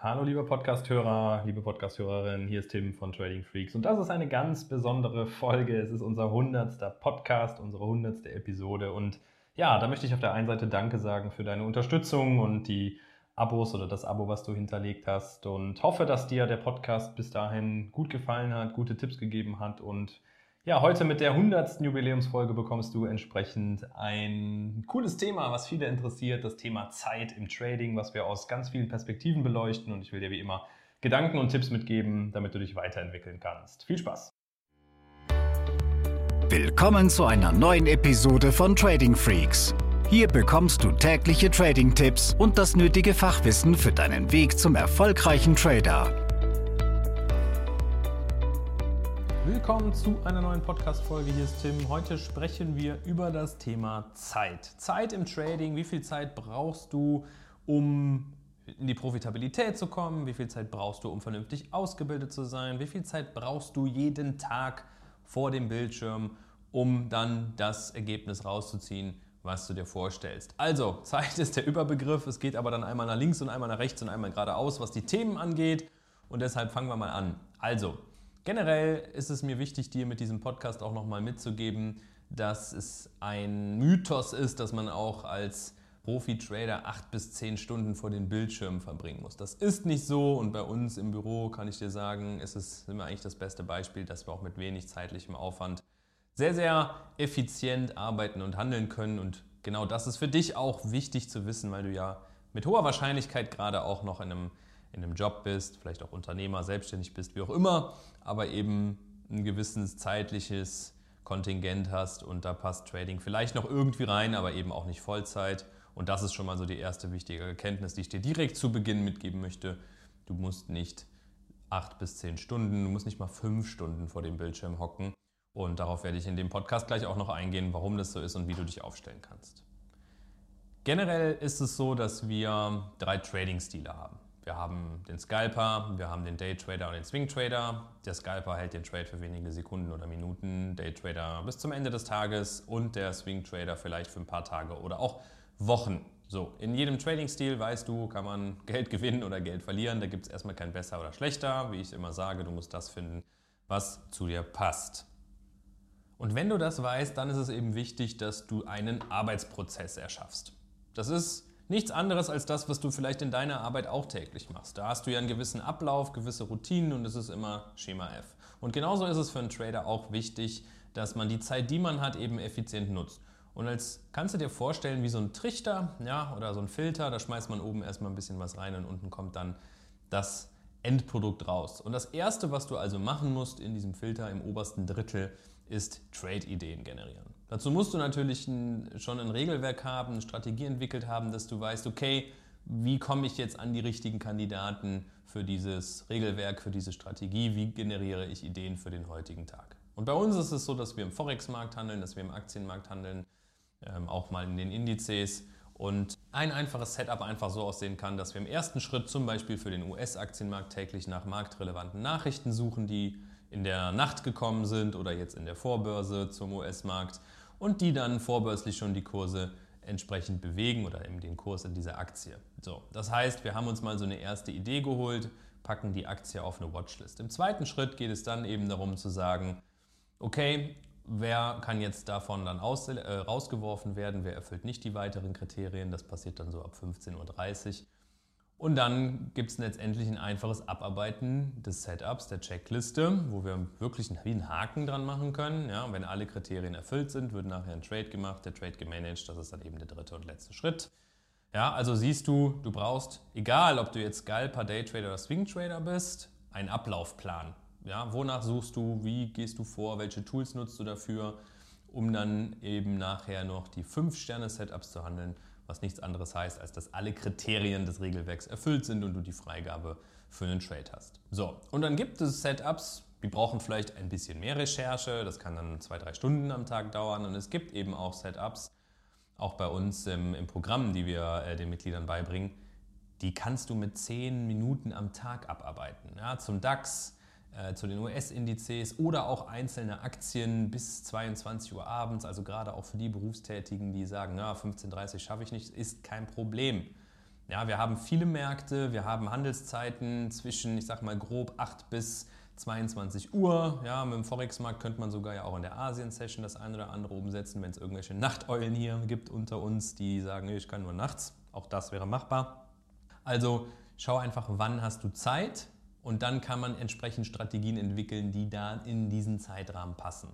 Hallo liebe Podcasthörer, liebe Podcasthörerin, hier ist Tim von Trading Freaks. Und das ist eine ganz besondere Folge. Es ist unser hundertster Podcast, unsere hundertste Episode. Und ja, da möchte ich auf der einen Seite Danke sagen für deine Unterstützung und die Abos oder das Abo, was du hinterlegt hast. Und hoffe, dass dir der Podcast bis dahin gut gefallen hat, gute Tipps gegeben hat und ja, heute mit der 100. Jubiläumsfolge bekommst du entsprechend ein cooles Thema, was viele interessiert, das Thema Zeit im Trading, was wir aus ganz vielen Perspektiven beleuchten und ich will dir wie immer Gedanken und Tipps mitgeben, damit du dich weiterentwickeln kannst. Viel Spaß! Willkommen zu einer neuen Episode von Trading Freaks. Hier bekommst du tägliche Trading-Tipps und das nötige Fachwissen für deinen Weg zum erfolgreichen Trader. Willkommen zu einer neuen Podcast-Folge. Hier ist Tim. Heute sprechen wir über das Thema Zeit. Zeit im Trading. Wie viel Zeit brauchst du, um in die Profitabilität zu kommen? Wie viel Zeit brauchst du, um vernünftig ausgebildet zu sein? Wie viel Zeit brauchst du jeden Tag vor dem Bildschirm, um dann das Ergebnis rauszuziehen, was du dir vorstellst? Also, Zeit ist der Überbegriff. Es geht aber dann einmal nach links und einmal nach rechts und einmal geradeaus, was die Themen angeht. Und deshalb fangen wir mal an. Also, Generell ist es mir wichtig, dir mit diesem Podcast auch nochmal mitzugeben, dass es ein Mythos ist, dass man auch als Profi-Trader acht bis zehn Stunden vor den Bildschirmen verbringen muss. Das ist nicht so und bei uns im Büro kann ich dir sagen, ist es immer eigentlich das beste Beispiel, dass wir auch mit wenig zeitlichem Aufwand sehr, sehr effizient arbeiten und handeln können. Und genau das ist für dich auch wichtig zu wissen, weil du ja mit hoher Wahrscheinlichkeit gerade auch noch in einem in einem Job bist, vielleicht auch Unternehmer, selbstständig bist, wie auch immer, aber eben ein gewisses zeitliches Kontingent hast und da passt Trading vielleicht noch irgendwie rein, aber eben auch nicht Vollzeit. Und das ist schon mal so die erste wichtige Erkenntnis, die ich dir direkt zu Beginn mitgeben möchte. Du musst nicht acht bis zehn Stunden, du musst nicht mal fünf Stunden vor dem Bildschirm hocken. Und darauf werde ich in dem Podcast gleich auch noch eingehen, warum das so ist und wie du dich aufstellen kannst. Generell ist es so, dass wir drei Trading-Stile haben. Wir haben den Scalper, wir haben den Daytrader und den Swingtrader. Der Scalper hält den Trade für wenige Sekunden oder Minuten, Daytrader bis zum Ende des Tages und der Swingtrader vielleicht für ein paar Tage oder auch Wochen. So, in jedem Trading-Stil weißt du, kann man Geld gewinnen oder Geld verlieren. Da gibt es erstmal kein besser oder schlechter. Wie ich immer sage, du musst das finden, was zu dir passt. Und wenn du das weißt, dann ist es eben wichtig, dass du einen Arbeitsprozess erschaffst. Das ist nichts anderes als das, was du vielleicht in deiner Arbeit auch täglich machst. Da hast du ja einen gewissen Ablauf, gewisse Routinen und es ist immer Schema F. Und genauso ist es für einen Trader auch wichtig, dass man die Zeit, die man hat, eben effizient nutzt. Und als kannst du dir vorstellen, wie so ein Trichter ja, oder so ein Filter, da schmeißt man oben erstmal ein bisschen was rein und unten kommt dann das Endprodukt raus. Und das erste, was du also machen musst in diesem Filter im obersten Drittel, ist Trade-Ideen generieren. Dazu musst du natürlich ein, schon ein Regelwerk haben, eine Strategie entwickelt haben, dass du weißt, okay, wie komme ich jetzt an die richtigen Kandidaten für dieses Regelwerk, für diese Strategie, wie generiere ich Ideen für den heutigen Tag. Und bei uns ist es so, dass wir im Forex-Markt handeln, dass wir im Aktienmarkt handeln, ähm, auch mal in den Indizes. Und ein einfaches Setup einfach so aussehen kann, dass wir im ersten Schritt zum Beispiel für den US-Aktienmarkt täglich nach marktrelevanten Nachrichten suchen, die in der Nacht gekommen sind oder jetzt in der Vorbörse zum US-Markt und die dann vorbörslich schon die Kurse entsprechend bewegen oder eben den Kurs in dieser Aktie. So, das heißt, wir haben uns mal so eine erste Idee geholt, packen die Aktie auf eine Watchlist. Im zweiten Schritt geht es dann eben darum zu sagen, okay, wer kann jetzt davon dann äh, rausgeworfen werden, wer erfüllt nicht die weiteren Kriterien, das passiert dann so ab 15.30 Uhr. Und dann gibt es letztendlich ein einfaches Abarbeiten des Setups, der Checkliste, wo wir wirklich einen Haken dran machen können. Ja, wenn alle Kriterien erfüllt sind, wird nachher ein Trade gemacht, der Trade gemanagt, das ist dann eben der dritte und letzte Schritt. Ja, also siehst du, du brauchst, egal ob du jetzt Scalper, Daytrader oder Swing Trader bist, einen Ablaufplan. Ja, wonach suchst du, wie gehst du vor, welche Tools nutzt du dafür, um dann eben nachher noch die 5-Sterne-Setups zu handeln was nichts anderes heißt, als dass alle Kriterien des Regelwerks erfüllt sind und du die Freigabe für einen Trade hast. So, und dann gibt es Setups, die brauchen vielleicht ein bisschen mehr Recherche, das kann dann zwei, drei Stunden am Tag dauern und es gibt eben auch Setups, auch bei uns im, im Programm, die wir äh, den Mitgliedern beibringen, die kannst du mit zehn Minuten am Tag abarbeiten. Ja, zum DAX, äh, zu den US-Indizes oder auch einzelne Aktien bis 22 Uhr abends, also gerade auch für die Berufstätigen, die sagen, na, 15.30 Uhr schaffe ich nicht, ist kein Problem. Ja, wir haben viele Märkte, wir haben Handelszeiten zwischen, ich sag mal grob 8 bis 22 Uhr. Ja, mit dem Forex-Markt könnte man sogar ja auch in der Asien-Session das eine oder andere umsetzen, wenn es irgendwelche Nachteulen hier gibt unter uns, die sagen, ich kann nur nachts. Auch das wäre machbar. Also schau einfach, wann hast du Zeit und dann kann man entsprechend Strategien entwickeln, die da in diesen Zeitrahmen passen.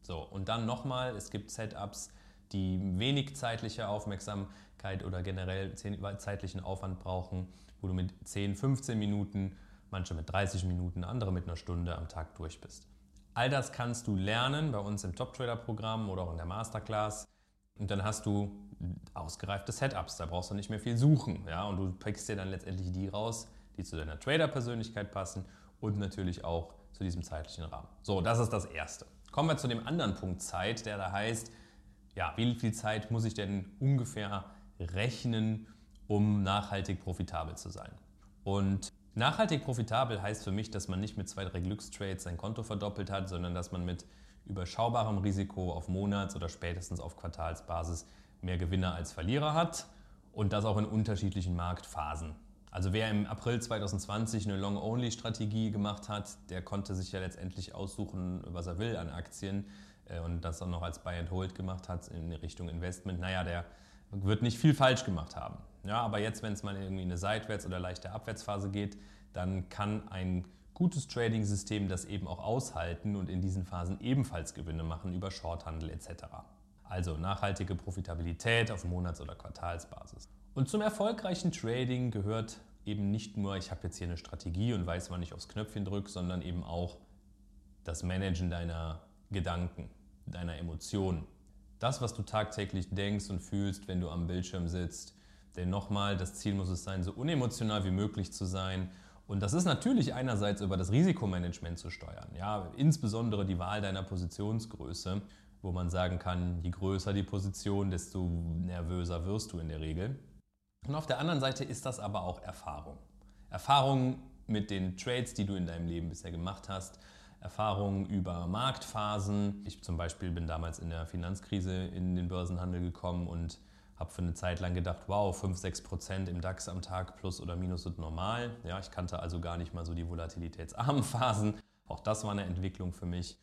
So, und dann nochmal, es gibt Setups, die wenig zeitliche Aufmerksamkeit oder generell zeitlichen Aufwand brauchen, wo du mit 10, 15 Minuten, manche mit 30 Minuten, andere mit einer Stunde am Tag durch bist. All das kannst du lernen bei uns im Top Trader Programm oder auch in der Masterclass. Und dann hast du ausgereifte Setups, da brauchst du nicht mehr viel suchen. Ja? Und du pickst dir dann letztendlich die raus, die zu deiner Trader-Persönlichkeit passen und natürlich auch zu diesem zeitlichen Rahmen. So, das ist das Erste. Kommen wir zu dem anderen Punkt Zeit, der da heißt, ja, wie viel Zeit muss ich denn ungefähr rechnen, um nachhaltig profitabel zu sein? Und nachhaltig profitabel heißt für mich, dass man nicht mit zwei, drei Glückstrades sein Konto verdoppelt hat, sondern dass man mit überschaubarem Risiko auf Monats- oder spätestens auf Quartalsbasis mehr Gewinner als Verlierer hat und das auch in unterschiedlichen Marktphasen. Also wer im April 2020 eine Long-Only-Strategie gemacht hat, der konnte sich ja letztendlich aussuchen, was er will an Aktien äh, und das dann noch als Buy and Hold gemacht hat in Richtung Investment, naja, der wird nicht viel falsch gemacht haben. Ja, aber jetzt, wenn es mal irgendwie in eine Seitwärts- oder leichte Abwärtsphase geht, dann kann ein gutes Trading-System das eben auch aushalten und in diesen Phasen ebenfalls Gewinne machen über Shorthandel etc. Also nachhaltige Profitabilität auf Monats- oder Quartalsbasis. Und zum erfolgreichen Trading gehört eben nicht nur, ich habe jetzt hier eine Strategie und weiß, wann ich aufs Knöpfchen drücke, sondern eben auch das Managen deiner Gedanken deiner Emotionen. Das, was du tagtäglich denkst und fühlst, wenn du am Bildschirm sitzt. Denn nochmal, das Ziel muss es sein, so unemotional wie möglich zu sein. Und das ist natürlich einerseits über das Risikomanagement zu steuern. Ja, insbesondere die Wahl deiner Positionsgröße, wo man sagen kann, je größer die Position, desto nervöser wirst du in der Regel. Und auf der anderen Seite ist das aber auch Erfahrung. Erfahrung mit den Trades, die du in deinem Leben bisher gemacht hast, Erfahrungen über Marktphasen. Ich zum Beispiel bin damals in der Finanzkrise in den Börsenhandel gekommen und habe für eine Zeit lang gedacht, wow, 5, 6 Prozent im DAX am Tag plus oder minus sind normal. Ja, ich kannte also gar nicht mal so die volatilitätsarmen Phasen. Auch das war eine Entwicklung für mich.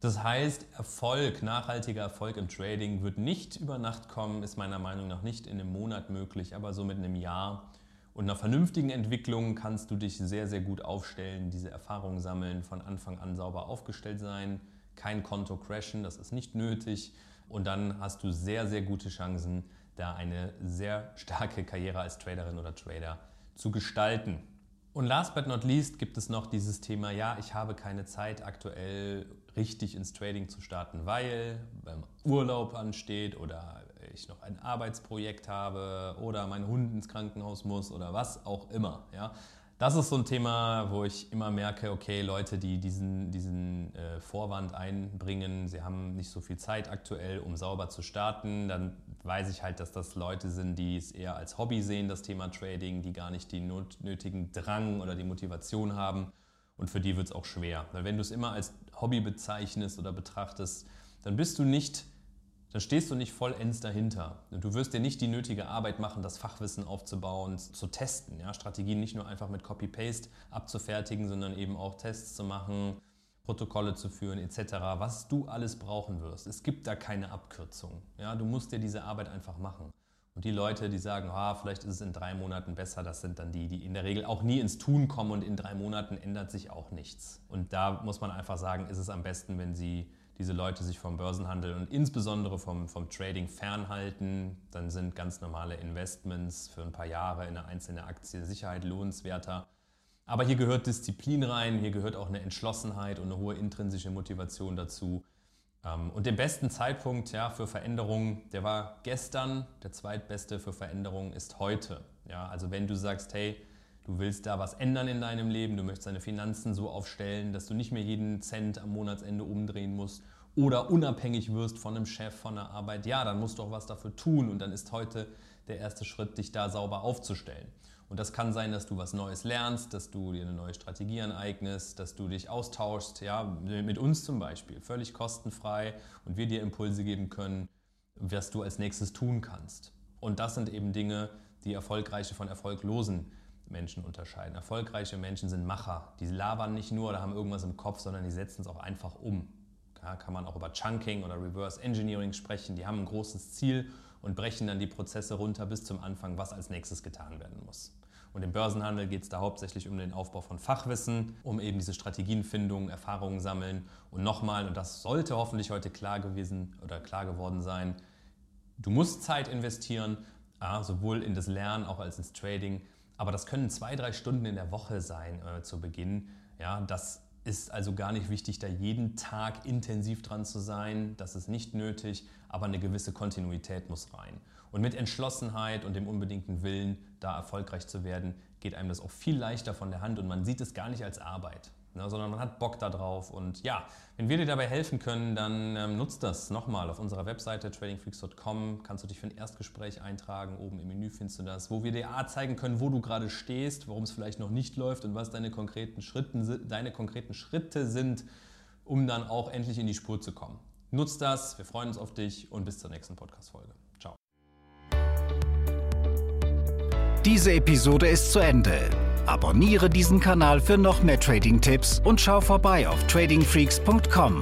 Das heißt, Erfolg, nachhaltiger Erfolg im Trading wird nicht über Nacht kommen, ist meiner Meinung nach nicht in einem Monat möglich, aber so mit einem Jahr und einer vernünftigen Entwicklung kannst du dich sehr, sehr gut aufstellen, diese Erfahrungen sammeln, von Anfang an sauber aufgestellt sein, kein Konto crashen, das ist nicht nötig. Und dann hast du sehr, sehr gute Chancen, da eine sehr starke Karriere als Traderin oder Trader zu gestalten. Und last but not least gibt es noch dieses Thema, ja, ich habe keine Zeit aktuell richtig ins Trading zu starten, weil beim Urlaub ansteht oder ich noch ein Arbeitsprojekt habe oder mein Hund ins Krankenhaus muss oder was auch immer. Ja? Das ist so ein Thema, wo ich immer merke, okay, Leute, die diesen, diesen äh, Vorwand einbringen, sie haben nicht so viel Zeit aktuell, um sauber zu starten, dann weiß ich halt, dass das Leute sind, die es eher als Hobby sehen, das Thema Trading, die gar nicht den nötigen Drang oder die Motivation haben. Und für die wird es auch schwer. Weil wenn du es immer als Hobby bezeichnest oder betrachtest, dann bist du nicht dann stehst du nicht vollends dahinter. Du wirst dir nicht die nötige Arbeit machen, das Fachwissen aufzubauen, zu testen. Ja? Strategien nicht nur einfach mit Copy-Paste abzufertigen, sondern eben auch Tests zu machen, Protokolle zu führen etc., was du alles brauchen wirst. Es gibt da keine Abkürzung. Ja? Du musst dir diese Arbeit einfach machen. Und die Leute, die sagen, ah, vielleicht ist es in drei Monaten besser, das sind dann die, die in der Regel auch nie ins Tun kommen und in drei Monaten ändert sich auch nichts. Und da muss man einfach sagen, ist es am besten, wenn sie diese Leute sich vom Börsenhandel und insbesondere vom, vom Trading fernhalten, dann sind ganz normale Investments für ein paar Jahre in eine einzelne Aktie Sicherheit lohnenswerter. Aber hier gehört Disziplin rein, hier gehört auch eine Entschlossenheit und eine hohe intrinsische Motivation dazu. Ähm, und den besten Zeitpunkt ja, für Veränderungen, der war gestern, der zweitbeste für Veränderungen ist heute. Ja, also wenn du sagst, hey, Du willst da was ändern in deinem Leben, du möchtest deine Finanzen so aufstellen, dass du nicht mehr jeden Cent am Monatsende umdrehen musst oder unabhängig wirst von einem Chef, von der Arbeit. Ja, dann musst du auch was dafür tun und dann ist heute der erste Schritt, dich da sauber aufzustellen. Und das kann sein, dass du was Neues lernst, dass du dir eine neue Strategie aneignest, dass du dich austauschst, ja, mit uns zum Beispiel, völlig kostenfrei und wir dir Impulse geben können, was du als nächstes tun kannst. Und das sind eben Dinge, die erfolgreiche von erfolglosen Menschen unterscheiden. Erfolgreiche Menschen sind Macher. Die labern nicht nur oder haben irgendwas im Kopf, sondern die setzen es auch einfach um. Ja, kann man auch über Chunking oder Reverse Engineering sprechen. Die haben ein großes Ziel und brechen dann die Prozesse runter bis zum Anfang, was als nächstes getan werden muss. Und im Börsenhandel geht es da hauptsächlich um den Aufbau von Fachwissen, um eben diese Strategienfindung, Erfahrungen sammeln. Und nochmal, und das sollte hoffentlich heute klar gewesen oder klar geworden sein, du musst Zeit investieren, sowohl in das Lernen auch als ins Trading. Aber das können zwei, drei Stunden in der Woche sein äh, zu Beginn. Ja, das ist also gar nicht wichtig, da jeden Tag intensiv dran zu sein. Das ist nicht nötig, aber eine gewisse Kontinuität muss rein. Und mit Entschlossenheit und dem unbedingten Willen, da erfolgreich zu werden, geht einem das auch viel leichter von der Hand und man sieht es gar nicht als Arbeit ne, sondern man hat Bock darauf. Und ja, wenn wir dir dabei helfen können, dann ähm, nutzt das nochmal. Auf unserer Webseite tradingfreaks.com kannst du dich für ein Erstgespräch eintragen. Oben im Menü findest du das, wo wir dir A zeigen können, wo du gerade stehst, warum es vielleicht noch nicht läuft und was deine konkreten, Schritten, deine konkreten Schritte sind, um dann auch endlich in die Spur zu kommen. Nutzt das, wir freuen uns auf dich und bis zur nächsten Podcast-Folge. Ciao. Diese Episode ist zu Ende. Abonniere diesen Kanal für noch mehr Trading-Tipps und schau vorbei auf tradingfreaks.com.